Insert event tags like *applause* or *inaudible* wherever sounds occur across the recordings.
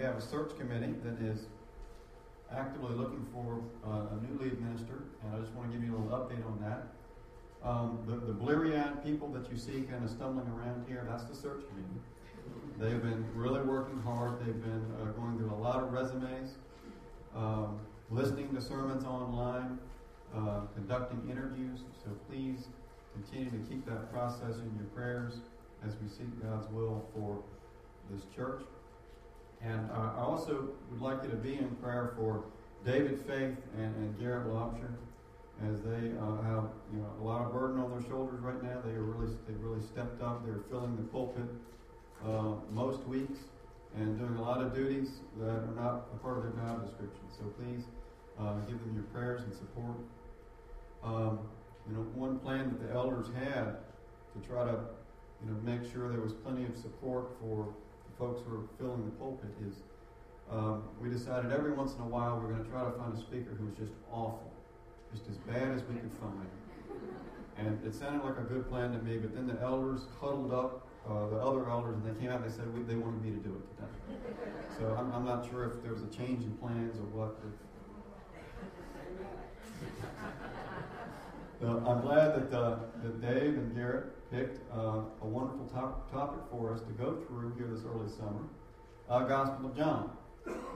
we have a search committee that is actively looking for uh, a new lead minister, and I just want to give you a little update on that. Um, the, the bleary-eyed people that you see kind of stumbling around here, that's the search committee. They've been really working hard. They've been uh, going through a lot of resumes, um, listening to sermons online, uh, conducting interviews. So please continue to keep that process in your prayers as we seek God's will for this church. And uh, I also would like you to be in prayer for David Faith and, and Garrett Lobsher as they uh, have you know a lot of burden on their shoulders right now. They are really they really stepped up. They're filling the pulpit uh, most weeks and doing a lot of duties that are not a part of their job description. So please uh, give them your prayers and support. Um, you know, one plan that the elders had to try to you know make sure there was plenty of support for folks who are filling the pulpit is um, we decided every once in a while we're going to try to find a speaker who's just awful, just as bad as we could find. And it sounded like a good plan to me, but then the elders huddled up, uh, the other elders, and they came out and they said they wanted me to do it today. So I'm, I'm not sure if there was a change in plans or what. Well, *laughs* I'm glad that, uh, that Dave and Garrett picked uh, a wonderful top, topic for us to go through here this early summer uh, Gospel of John.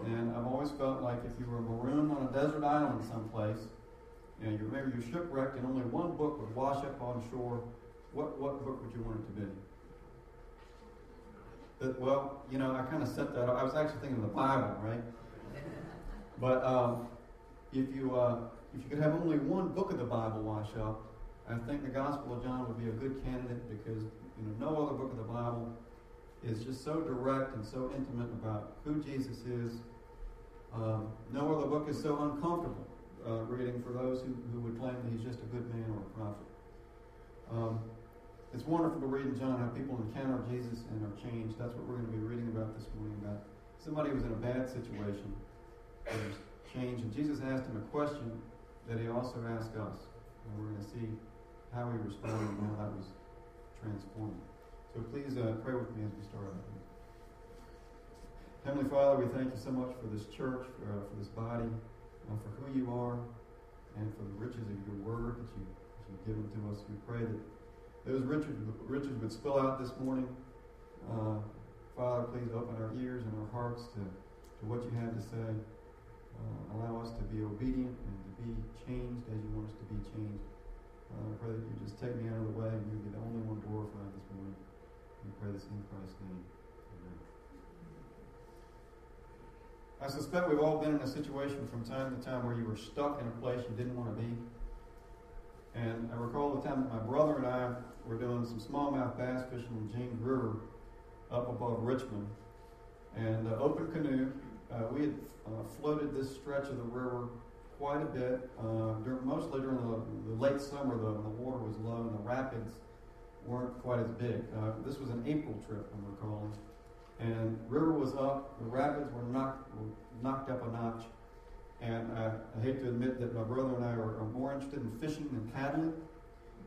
And I've always felt like if you were marooned on a desert island someplace, you know, you maybe you're shipwrecked and only one book would wash up on shore, what, what book would you want it to be? But, well, you know, I kind of set that up. I was actually thinking of the Bible, right? *laughs* But um, if you uh, if you could have only one book of the Bible wash up, I think the Gospel of John would be a good candidate because you know no other book of the Bible is just so direct and so intimate about who Jesus is. Um, no other book is so uncomfortable uh, reading for those who, who would claim that he's just a good man or a prophet. Um, it's wonderful to read in John how people encounter Jesus and are changed. That's what we're going to be reading about this morning. About somebody who was in a bad situation, was changed, and Jesus asked him a question that he also asked us, and we're going to see how he responded and how that was transformed. So please uh, pray with me as we start. Heavenly Father, we thank you so much for this church, for, uh, for this body, uh, for who you are, and for the riches of your word that, you, that you've given to us. We pray that those riches, riches would spill out this morning. Uh, Father, please open our ears and our hearts to, to what you have to say. Uh, allow us to be obedient and to be changed as you want us to be changed. Uh, I pray that you just take me out of the way and you be the only one glorified this morning. We pray this in Christ's name. Amen. I suspect we've all been in a situation from time to time where you were stuck in a place you didn't want to be. And I recall the time that my brother and I were doing some smallmouth bass fishing in James River up above Richmond. And uh, open canoe, uh, we had uh, floated this stretch of the river quite a bit, uh, during, mostly during the, the late summer, the, the water was low and the rapids weren't quite as big. Uh, this was an April trip, I'm recalling. And river was up, the rapids were knocked, were knocked up a notch. And I, I hate to admit that my brother and I are, are, more interested in fishing than paddling.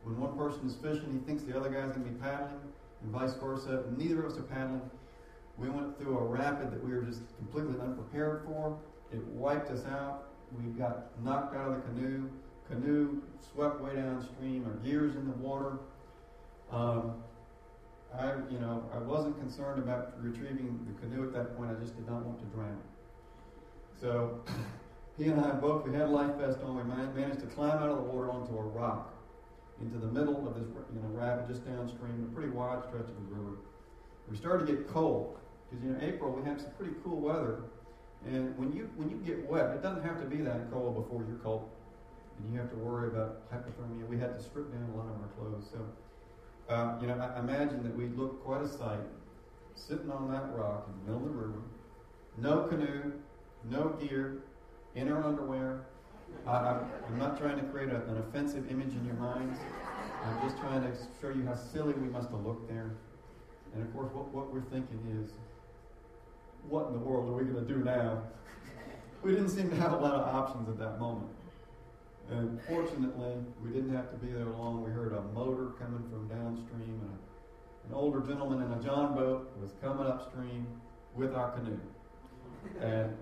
When one person is fishing, he thinks the other guy's going to be paddling, and vice versa. Neither of us are paddling. We went through a rapid that we were just completely unprepared for. It wiped us out. We got knocked out of the canoe. Canoe swept way downstream. Our gears in the water. Um, I, you know, I wasn't concerned about retrieving the canoe at that point. I just did not want to drown. So *clears throat* he and I both, we had life vest on. We managed to climb out of the water onto a rock into the middle of this, you know, rapid just downstream, a pretty wide stretch of the river. We started to get cold because you know April we have some pretty cool weather, and when you when you get wet, it doesn't have to be that cold before you're cold, and you have to worry about hypothermia. We had to strip down a lot of our clothes, so. Uh, you know, I imagine that we'd look quite a sight sitting on that rock in the middle of the river, no canoe, no gear, in our underwear. I, am not trying to create a, an offensive image in your minds. I'm just trying to show you how silly we must have looked there. And of course, what, what we're thinking is, what in the world are we going to do now? we didn't seem to have a lot of options at that moment. And fortunately, we didn't have to be there long. We heard a motor coming from downstream, and an older gentleman in a John boat was coming upstream with our canoe. And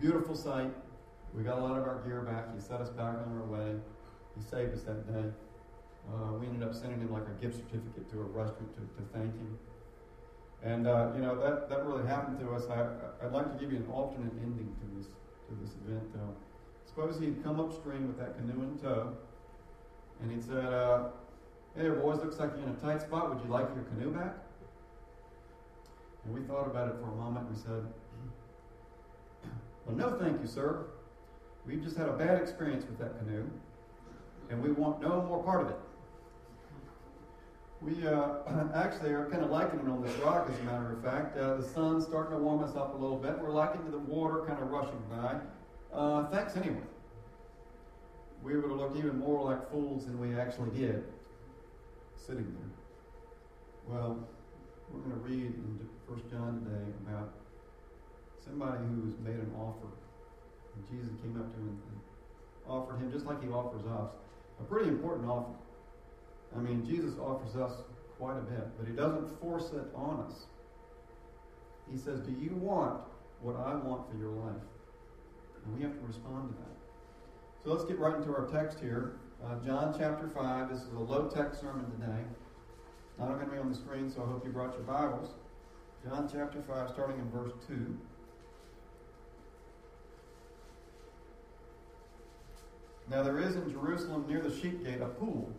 beautiful sight. We got a lot of our gear back. He set us back on our way. He saved us that day. Uh, we ended up sending him like a gift certificate to a restaurant to, to thank him. And uh, you know that, that really happened to us. I, I'd like to give you an alternate ending to this to this event, though. Suppose he'd come upstream with that canoe in tow, and he'd said, uh, "Hey boys. Looks like you're in a tight spot. Would you like your canoe back?" And we thought about it for a moment. And We said, "Well, no, thank you, sir. We've just had a bad experience with that canoe, and we want no more part of it." We uh, *clears throat* actually are kind of liking it on this rock, as a matter of fact. Uh, the sun's starting to warm us up a little bit. We're liking the water kind of rushing by. Uh, thanks anyway. We would have looked even more like fools than we actually did sitting there. Well, we're going to read in 1 John today about somebody who was made an offer. And Jesus came up to him and offered him, just like he offers us, a pretty important offer. I mean, Jesus offers us quite a bit, but he doesn't force it on us. He says, Do you want what I want for your life? And we have to respond to that. So let's get right into our text here. Uh, John chapter 5. This is a low text sermon today. Not going to be on the screen, so I hope you brought your Bibles. John chapter 5, starting in verse 2. Now there is in Jerusalem near the sheep gate a pool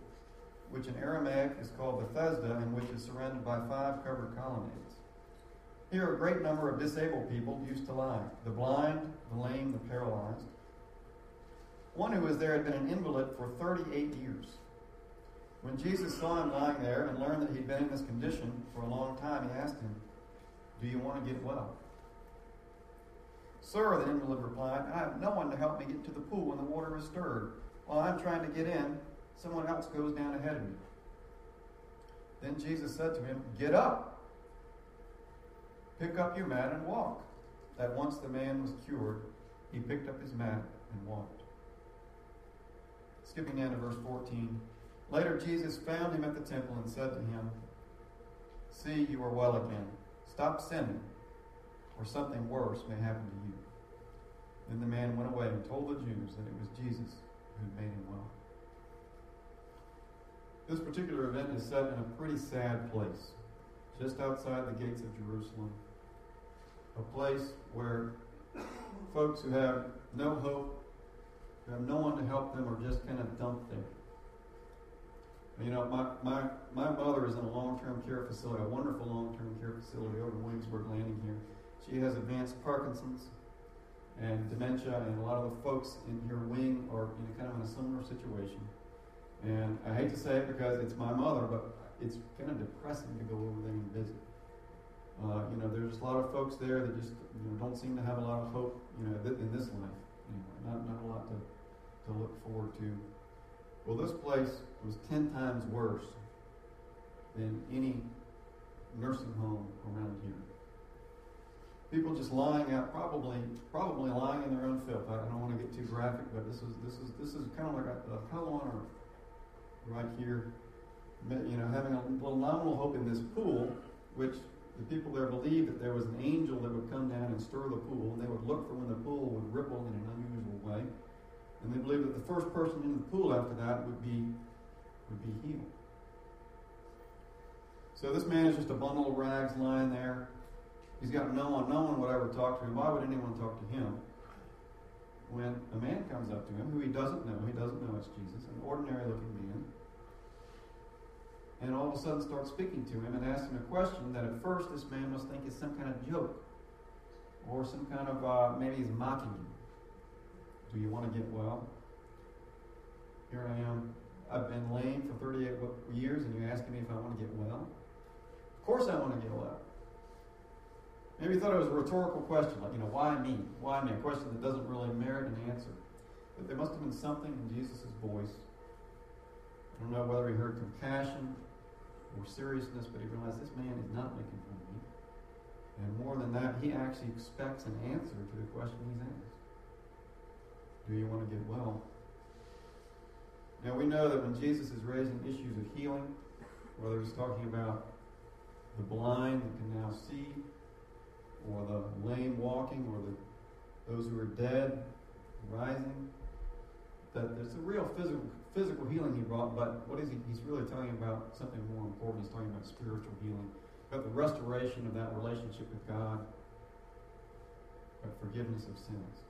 which in Aramaic is called Bethesda, and which is surrounded by five covered colonnades. Here, a great number of disabled people used to lie the blind, the lame, the paralyzed. One who was there had been an invalid for 38 years. When Jesus saw him lying there and learned that he'd been in this condition for a long time, he asked him, Do you want to get well? Sir, the invalid replied, I have no one to help me get to the pool when the water is stirred. While I'm trying to get in, Someone else goes down ahead of me. Then Jesus said to him, Get up, pick up your mat and walk. That once the man was cured, he picked up his mat and walked. Skipping down to verse 14. Later, Jesus found him at the temple and said to him, See, you are well again. Stop sinning, or something worse may happen to you. Then the man went away and told the Jews that it was Jesus who made him well. This particular event is set in a pretty sad place, just outside the gates of Jerusalem. A place where folks who have no hope, who have no one to help them, are just kind of dumped there. You know, my, my, my mother is in a long term care facility, a wonderful long term care facility over in Williamsburg Landing here. She has advanced Parkinson's and dementia, and a lot of the folks in her wing are know, kind of in a similar situation. And I hate to say it because it's my mother, but it's kind of depressing to go over there and visit. Uh, you know, there's a lot of folks there that just you know, don't seem to have a lot of hope, you know, th- in this life. Anyway, not, not a lot to, to look forward to. Well, this place was 10 times worse than any nursing home around here. People just lying out, probably, probably lying in their own filth. I, don't want to get too graphic, but this is this is this is kind of like a, a hell on earth right here, you know, having a little nominal hope in this pool, which the people there believed that there was an angel that would come down and stir the pool, and they would look for when the pool would ripple in an unusual way. And they believed that the first person in the pool after that would be would be healed. So this man is just a bundle of rags lying there. He's got no one, no one would ever talk to him. Why would anyone talk to him? When a man comes up to him who he doesn't know, he doesn't know it's Jesus, an ordinary looking man, and all of a sudden starts speaking to him and asks him a question that at first this man must think is some kind of joke or some kind of uh, maybe he's mocking you. Do you want to get well? Here I am. I've been lame for 38 years, and you're asking me if I want to get well? Of course I want to get well. Maybe he thought it was a rhetorical question, like, you know, why me? Why me? A question that doesn't really merit an answer. But there must have been something in Jesus' voice. I don't know whether he heard compassion or seriousness, but he realized this man is not making fun of me. And more than that, he actually expects an answer to the question he's asked. Do you want to get well? Now we know that when Jesus is raising issues of healing, whether he's talking about the blind that can now see, or the lame walking, or the, those who are dead rising. That there's a real physical, physical healing he brought, but what is he? He's really telling about something more important. He's talking about spiritual healing, about the restoration of that relationship with God, about forgiveness of sins.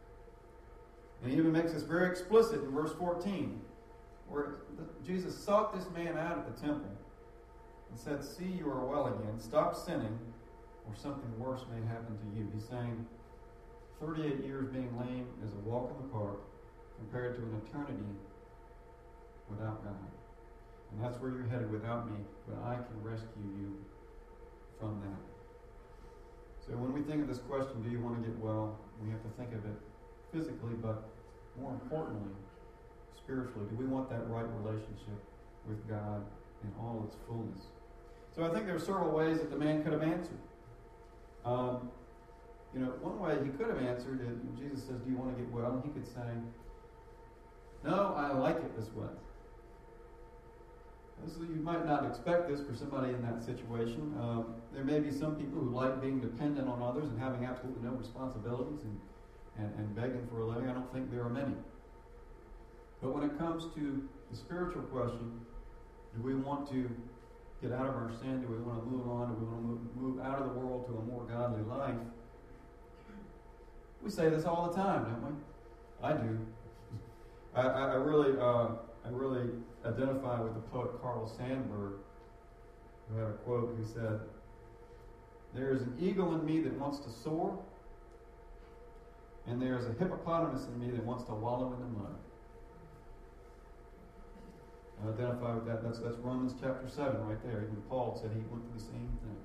And he even makes this very explicit in verse 14, where Jesus sought this man out at the temple and said, See, you are well again. Stop sinning, or something worse may happen to you. He's saying 38 years being lame is a walk in the park compared to an eternity without God. And that's where you're headed without me, but I can rescue you from that. So when we think of this question, do you want to get well? We have to think of it physically, but more importantly, spiritually. Do we want that right relationship with God in all its fullness? So I think there are several ways that the man could have answered. Um, you know, one way he could have answered is Jesus says, Do you want to get well? And he could say, No, I like it this way. So you might not expect this for somebody in that situation. Um, there may be some people who like being dependent on others and having absolutely no responsibilities and and, and begging for a living. I don't think there are many. But when it comes to the spiritual question, do we want to get out of our sin? Do we want to move on? Do we want to move, move out of the world to a more godly life? We say this all the time, don't we? I do. *laughs* I, I, I really, uh, I really identify with the poet Carl Sandburg, who had a quote who said, "There is an eagle in me that wants to soar." and there's a hippopotamus in me that wants to wallow in the mud. I identify with that. That's, that's Romans chapter 7 right there. Even Paul said he went through the same thing.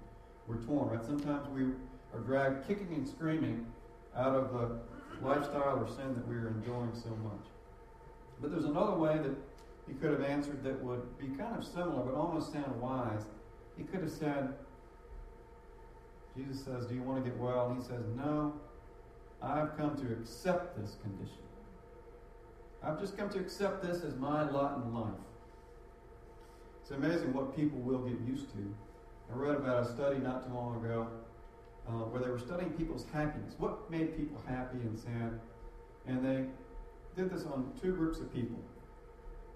We're torn, right? Sometimes we are dragged kicking and screaming out of the lifestyle or sin that we're enjoying so much. But there's another way that he could have answered that would be kind of similar, but almost sound wise. He could have said, Jesus says, Do you want to get well? And he says, No, I've come to accept this condition. I've just come to accept this as my lot in life. It's amazing what people will get used to. I read about a study not too long ago uh, where they were studying people's happiness. What made people happy and sad? And they did this on two groups of people.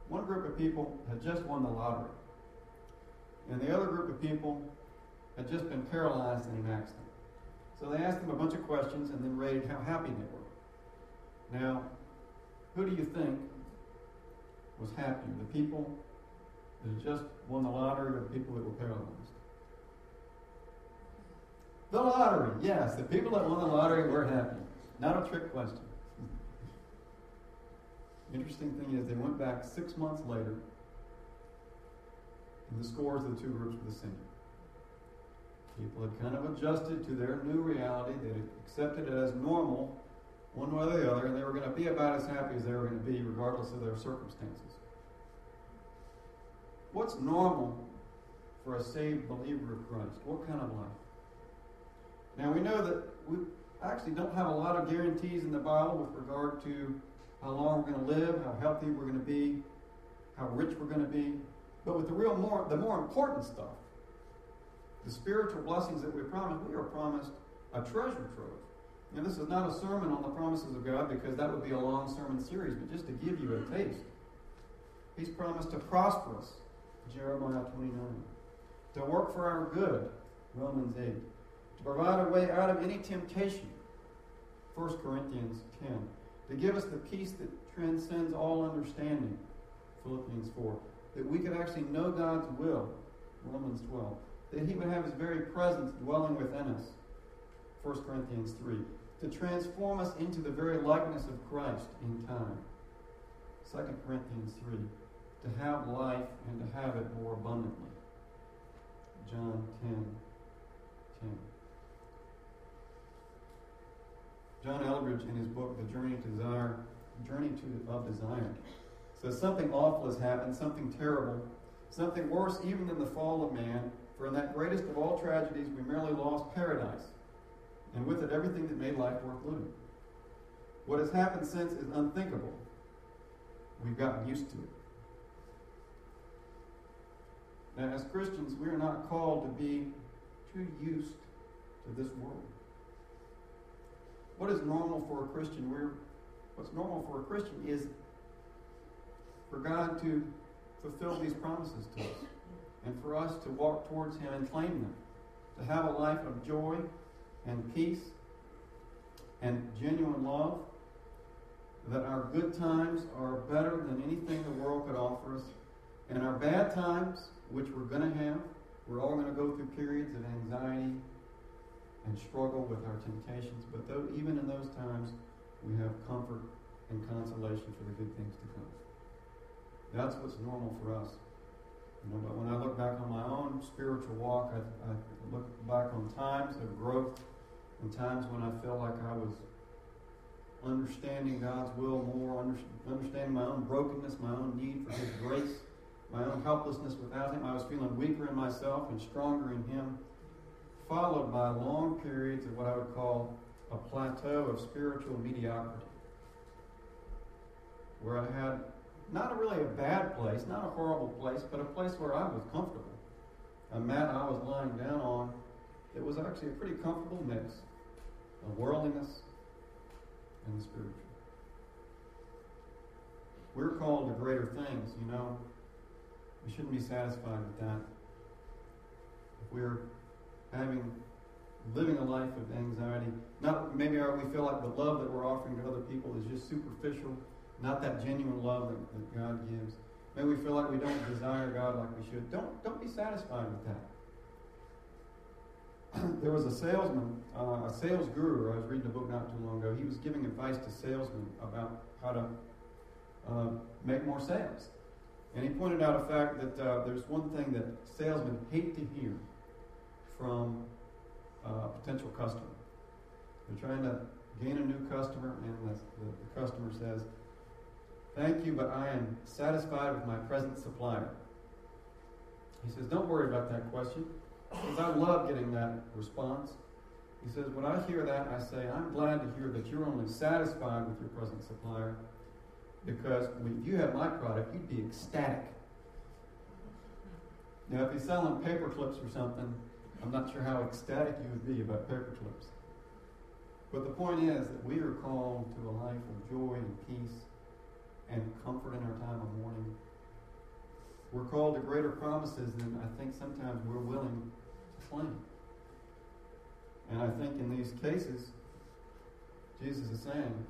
One group of people had just won the lottery, and the other group of people had just been paralyzed in an accident. So they asked them a bunch of questions and then rated how happy they were. Now, who do you think was happier? The people that had just won the lottery or the people that were paralyzed? The lottery, yes. The people that won the lottery were happy. Not a trick question. Interesting thing is, they went back six months later, and the scores of the two groups were the same. People had kind of adjusted to their new reality. They had accepted it as normal, one way or the other, and they were going to be about as happy as they were going to be, regardless of their circumstances. What's normal for a saved believer of Christ? What kind of life? Now, we know that we actually don't have a lot of guarantees in the Bible with regard to how long we're going to live, how healthy we're going to be, how rich we're going to be. But with the real more, the more important stuff, the spiritual blessings that we're promised, we are promised a treasure trove. Now, this is not a sermon on the promises of God because that would be a long sermon series, but just to give you a taste. He's promised to prosper us, Jeremiah 29, to work for our good, Romans 8, to provide a way out of any temptation, 1 Corinthians 10, to give us the peace that transcends all understanding, Philippians 4, that we could actually know God's will, Romans 12, that he would have his very presence dwelling within us. 1 Corinthians 3. To transform us into the very likeness of Christ in time. 2 Corinthians 3. To have life and to have it more abundantly. John 10. 10. John Eldredge, in his book, The Journey to Desire, Journey to, of Desire, says something awful has happened, something terrible, something worse even than the fall of man, for in that greatest of all tragedies, we merely lost paradise, and with it everything that made life worth living. What has happened since is unthinkable. We've gotten used to it. Now, as Christians, we are not called to be too used to this world. What is normal for a Christian? We're, what's normal for a Christian is for God to fulfill these promises to us and for us to walk towards Him and claim them, to have a life of joy and peace and genuine love, that our good times are better than anything the world could offer us, and our bad times, which we're going to have, we're all going to go through periods of anxiety and struggle with our temptations, but though, even in those times, we have comfort and consolation for the good things to come. That's what's normal for us. You know, but when I look back on my own spiritual walk, I, I look back on times of growth and times when I feel like I was understanding God's will more, understanding my own brokenness, my own need for His grace, my own helplessness without Him. I was feeling weaker in myself and stronger in Him, followed by long periods of what I would call a plateau of spiritual mediocrity, where I had not a really a bad place, not a horrible place, but a place where I was comfortable. A mat I was lying down on it was actually a pretty comfortable mix of worldliness and the spiritual. We're called to greater things, you know. We shouldn't be satisfied with that. If we're having living a life of anxiety, not maybe we feel like the love that we're offering to other people is just superficial not that genuine love that, that God gives. Maybe we feel like we don't desire God like we should. Don't, don't be satisfied with that. *clears throat* there was a salesman, uh, a sales guru. I was reading a book not too long ago. He was giving advice to salesmen about how to uh, make more sales. And he pointed out a fact that uh, there's one thing that salesmen hate to hear from uh, a potential customer. They're trying to gain a new customer, and the, the, the customer says, Thank you, but I am satisfied with my present supplier. He says, Don't worry about that question, because I love getting that response. He says, When I hear that, I say, I'm glad to hear that you're only satisfied with your present supplier, because when you have my product, you'd be ecstatic. Now, if he's selling paper clips or something, I'm not sure how ecstatic you would be about paper clips. But the point is that we are called to a life of joy and peace and comfort in our time of mourning. We're called to greater promises than I think sometimes we're willing to claim. And I think in these cases, Jesus is saying,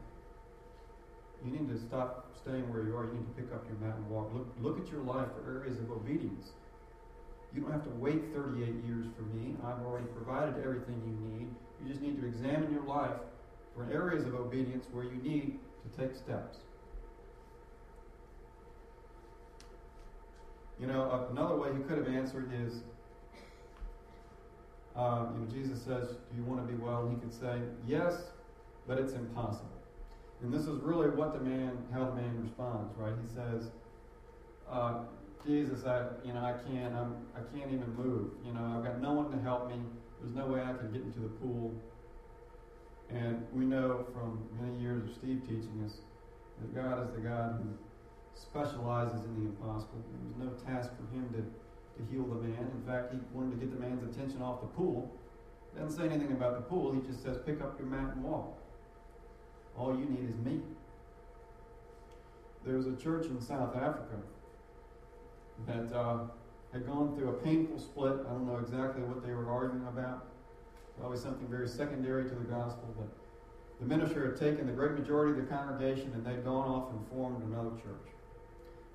you need to stop staying where you are. You need to pick up your mat and walk. Look, look at your life for areas of obedience. You don't have to wait 38 years for me. I've already provided everything you need. You just need to examine your life for areas of obedience where you need to take steps. You know, another way he could have answered is, uh, you know, Jesus says, "Do you want to be well?" And he could say, "Yes, but it's impossible." And this is really what the man, how the man responds, right? He says, uh, "Jesus, I, you know, I can't, I'm, I can't even move. You know, I've got no one to help me. There's no way I can get into the pool." And we know from many years of Steve teaching us that God is the God who specializes in the impossible. There was no task for him to, to heal the man. In fact, he wanted to get the man's attention off the pool. Doesn't say anything about the pool. He just says, pick up your mat and walk. All you need is me. There was a church in South Africa that uh, had gone through a painful split. I don't know exactly what they were arguing about. Probably something very secondary to the gospel, but the minister had taken the great majority of the congregation and they'd gone off and formed another church.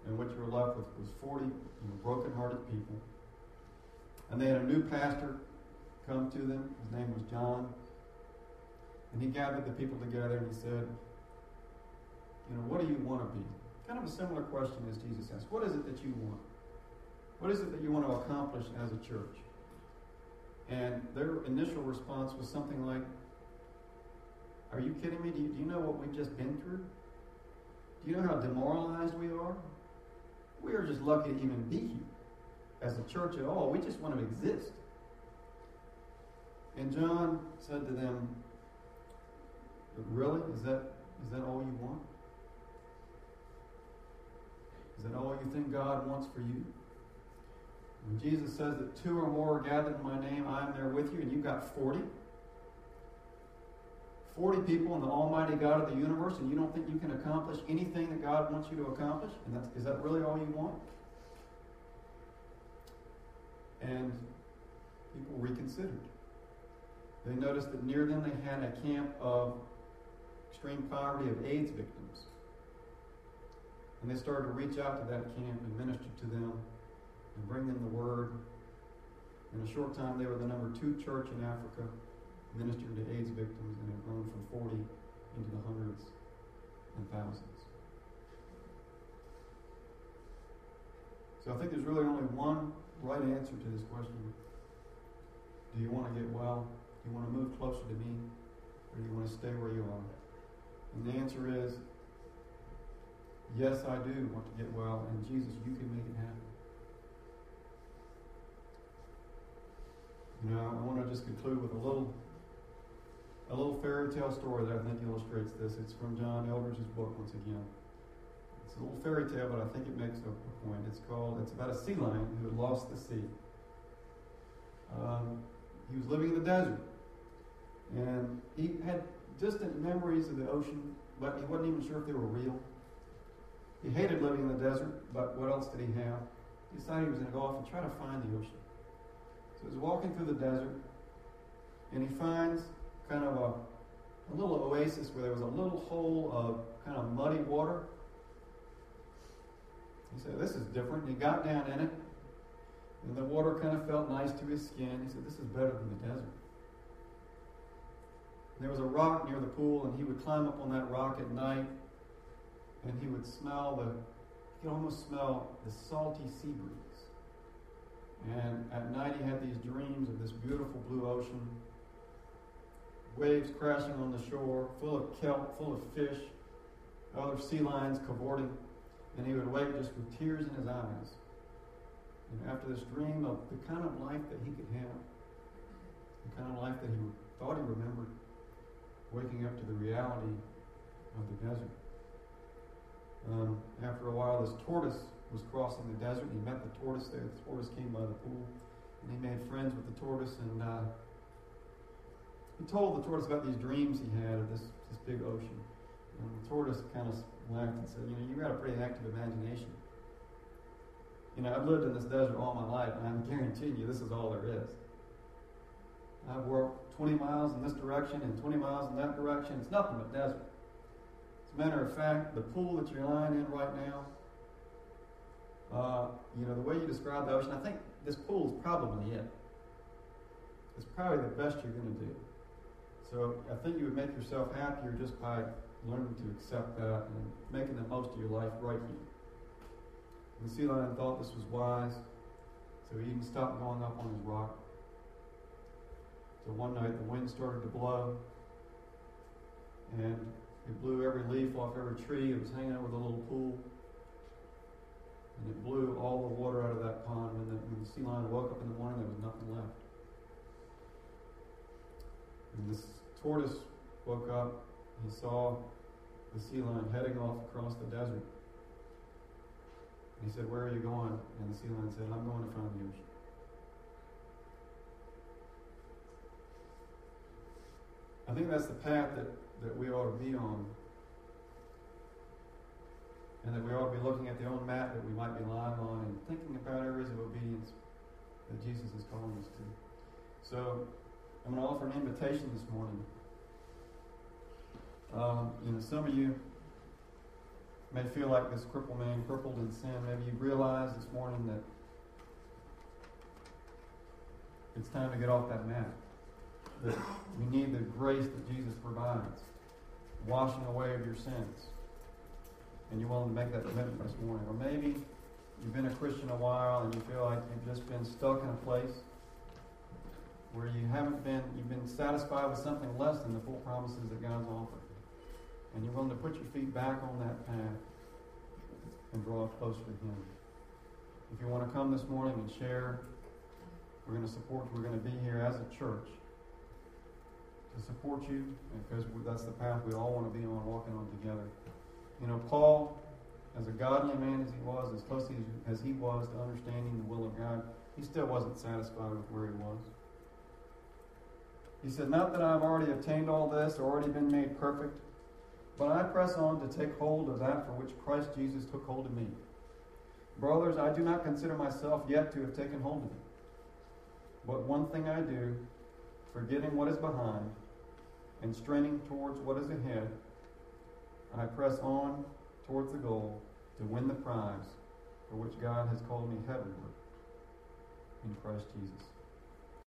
And what you were left with was 40 you know, broken-hearted people. And they had a new pastor come to them. His name was John. And he gathered the people together and he said, You know, what do you want to be? Kind of a similar question as Jesus asked. What is it that you want? What is it that you want to accomplish as a church? And their initial response was something like, Are you kidding me? Do you, do you know what we've just been through? Do you know how demoralized we are? We are just lucky to even be here as a church at all. We just want to exist. And John said to them, Really? Is that is that all you want? Is that all you think God wants for you? When Jesus says that two or more are gathered in my name, I am there with you, and you've got 40. 40 people and the Almighty God of the universe, and you don't think you can accomplish anything that God wants you to accomplish? And that's, is that really all you want? And people reconsidered. They noticed that near them they had a camp of extreme poverty of AIDS victims. And they started to reach out to that camp and minister to them and bring them the word. In a short time, they were the number two church in Africa ministering to AIDS victims and have grown from 40 into the hundreds and thousands. So I think there's really only one right answer to this question. Do you want to get well? Do you want to move closer to me? Or do you want to stay where you are? And the answer is yes, I do want to get well, and Jesus, you can make it happen. You I want to just conclude with a little a little fairy tale story that I think illustrates this. It's from John Eldredge's book once again. It's a little fairy tale, but I think it makes a, a point. It's called, it's about a sea lion who had lost the sea. Um, he was living in the desert. And he had distant memories of the ocean, but he wasn't even sure if they were real. He hated living in the desert, but what else did he have? He decided he was going to go off and try to find the ocean. So he's walking through the desert, and he finds kind of a, a little oasis where there was a little hole of kind of muddy water. He said, This is different. And he got down in it, and the water kind of felt nice to his skin. He said, This is better than the desert. And there was a rock near the pool, and he would climb up on that rock at night, and he would smell the, he could almost smell the salty sea breeze. And at night, he had these dreams of this beautiful blue ocean waves crashing on the shore, full of kelp, full of fish, other sea lions cavorting, and he would wake just with tears in his eyes. And after this dream of the kind of life that he could have, the kind of life that he thought he remembered, waking up to the reality of the desert. Um, after a while, this tortoise was crossing the desert. He met the tortoise there. The tortoise came by the pool, and he made friends with the tortoise, and uh, he told the tortoise about these dreams he had of this, this big ocean. And the tortoise kind of laughed and said, You know, you've got a pretty active imagination. You know, I've lived in this desert all my life, and I'm guaranteeing you this is all there is. I've worked 20 miles in this direction and 20 miles in that direction. It's nothing but desert. As a matter of fact, the pool that you're lying in right now, uh, you know, the way you describe the ocean, I think this pool is probably it. It's probably the best you're going to do. So I think you would make yourself happier just by learning to accept that and making the most of your life right here. And the sea lion thought this was wise, so he even stopped going up on his rock. So one night the wind started to blow, and it blew every leaf off every tree It was hanging over the little pool. And it blew all the water out of that pond. And when the sea lion woke up in the morning, there was nothing left. And this tortoise woke up. He saw the sea lion heading off across the desert. And he said, Where are you going? And the sea lion said, I'm going to find the ocean. I think that's the path that, that we ought to be on. And that we ought to be looking at the own mat that we might be lying on and thinking about areas of obedience that Jesus is calling us to. So I'm going to offer an invitation this morning. Um, you know, some of you may feel like this crippled man, crippled in sin. Maybe you realize this morning that it's time to get off that mat. That we need the grace that Jesus provides, washing away of your sins. And you're willing to make that commitment this morning. Or maybe you've been a Christian a while and you feel like you've just been stuck in a place where you haven't been, you've been satisfied with something less than the full promises that God's offered. And you're willing to put your feet back on that path and draw closer to Him. If you want to come this morning and share, we're going to support you. We're going to be here as a church to support you because that's the path we all want to be on, walking on together. You know, Paul, as a godly man as he was, as close as he was to understanding the will of God, he still wasn't satisfied with where he was. He said, Not that I've already obtained all this or already been made perfect, but I press on to take hold of that for which Christ Jesus took hold of me. Brothers, I do not consider myself yet to have taken hold of it. But one thing I do, forgetting what is behind and straining towards what is ahead, I press on towards the goal to win the prize for which God has called me heavenward in Christ Jesus.